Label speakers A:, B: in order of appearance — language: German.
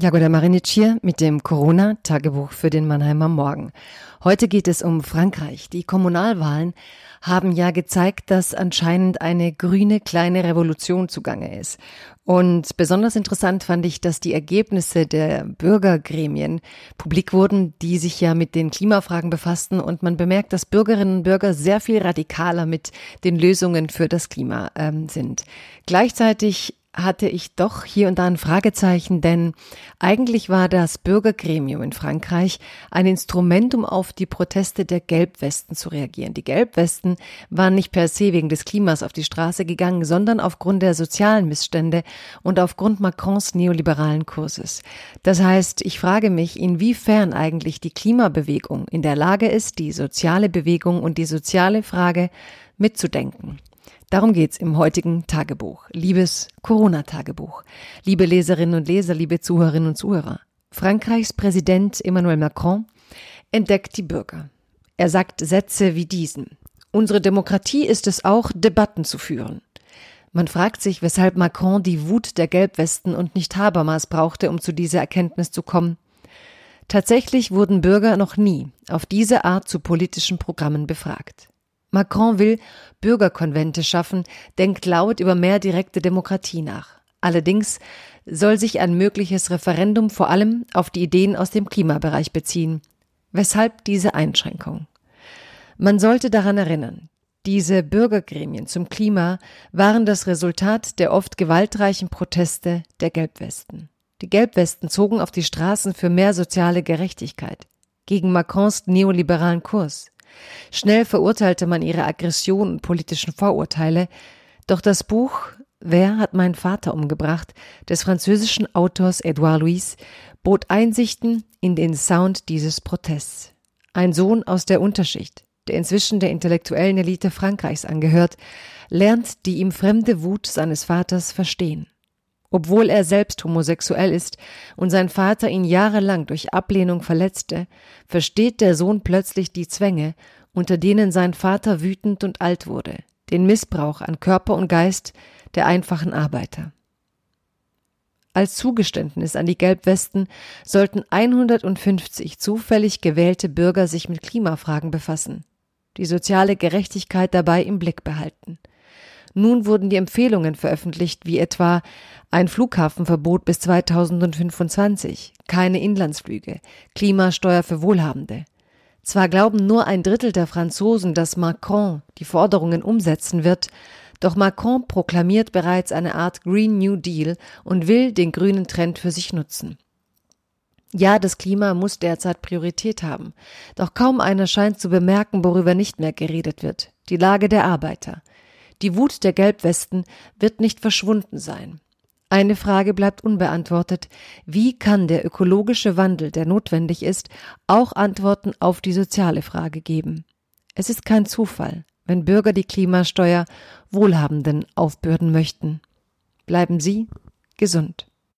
A: Jagoda Marinic hier mit dem Corona-Tagebuch für den Mannheimer Morgen. Heute geht es um Frankreich. Die Kommunalwahlen haben ja gezeigt, dass anscheinend eine grüne kleine Revolution zugange ist. Und besonders interessant fand ich, dass die Ergebnisse der Bürgergremien publik wurden, die sich ja mit den Klimafragen befassten. Und man bemerkt, dass Bürgerinnen und Bürger sehr viel radikaler mit den Lösungen für das Klima ähm, sind. Gleichzeitig hatte ich doch hier und da ein Fragezeichen, denn eigentlich war das Bürgergremium in Frankreich ein Instrument, um auf die Proteste der Gelbwesten zu reagieren. Die Gelbwesten waren nicht per se wegen des Klimas auf die Straße gegangen, sondern aufgrund der sozialen Missstände und aufgrund Macrons neoliberalen Kurses. Das heißt, ich frage mich, inwiefern eigentlich die Klimabewegung in der Lage ist, die soziale Bewegung und die soziale Frage mitzudenken. Darum geht's im heutigen Tagebuch. Liebes Corona-Tagebuch. Liebe Leserinnen und Leser, liebe Zuhörerinnen und Zuhörer. Frankreichs Präsident Emmanuel Macron entdeckt die Bürger. Er sagt Sätze wie diesen. Unsere Demokratie ist es auch, Debatten zu führen. Man fragt sich, weshalb Macron die Wut der Gelbwesten und nicht Habermas brauchte, um zu dieser Erkenntnis zu kommen. Tatsächlich wurden Bürger noch nie auf diese Art zu politischen Programmen befragt. Macron will Bürgerkonvente schaffen, denkt laut über mehr direkte Demokratie nach. Allerdings soll sich ein mögliches Referendum vor allem auf die Ideen aus dem Klimabereich beziehen. Weshalb diese Einschränkung? Man sollte daran erinnern, diese Bürgergremien zum Klima waren das Resultat der oft gewaltreichen Proteste der Gelbwesten. Die Gelbwesten zogen auf die Straßen für mehr soziale Gerechtigkeit, gegen Macrons neoliberalen Kurs. Schnell verurteilte man ihre Aggression und politischen Vorurteile, doch das Buch Wer hat meinen Vater umgebracht des französischen Autors Edouard Louis bot Einsichten in den Sound dieses Protests. Ein Sohn aus der Unterschicht, der inzwischen der intellektuellen Elite Frankreichs angehört, lernt die ihm fremde Wut seines Vaters verstehen. Obwohl er selbst homosexuell ist und sein Vater ihn jahrelang durch Ablehnung verletzte, versteht der Sohn plötzlich die Zwänge, unter denen sein Vater wütend und alt wurde, den Missbrauch an Körper und Geist der einfachen Arbeiter. Als Zugeständnis an die Gelbwesten sollten 150 zufällig gewählte Bürger sich mit Klimafragen befassen, die soziale Gerechtigkeit dabei im Blick behalten – nun wurden die Empfehlungen veröffentlicht, wie etwa ein Flughafenverbot bis 2025, keine Inlandsflüge, Klimasteuer für Wohlhabende. Zwar glauben nur ein Drittel der Franzosen, dass Macron die Forderungen umsetzen wird, doch Macron proklamiert bereits eine Art Green New Deal und will den grünen Trend für sich nutzen. Ja, das Klima muss derzeit Priorität haben, doch kaum einer scheint zu bemerken, worüber nicht mehr geredet wird, die Lage der Arbeiter. Die Wut der Gelbwesten wird nicht verschwunden sein. Eine Frage bleibt unbeantwortet. Wie kann der ökologische Wandel, der notwendig ist, auch Antworten auf die soziale Frage geben? Es ist kein Zufall, wenn Bürger die Klimasteuer Wohlhabenden aufbürden möchten. Bleiben Sie gesund.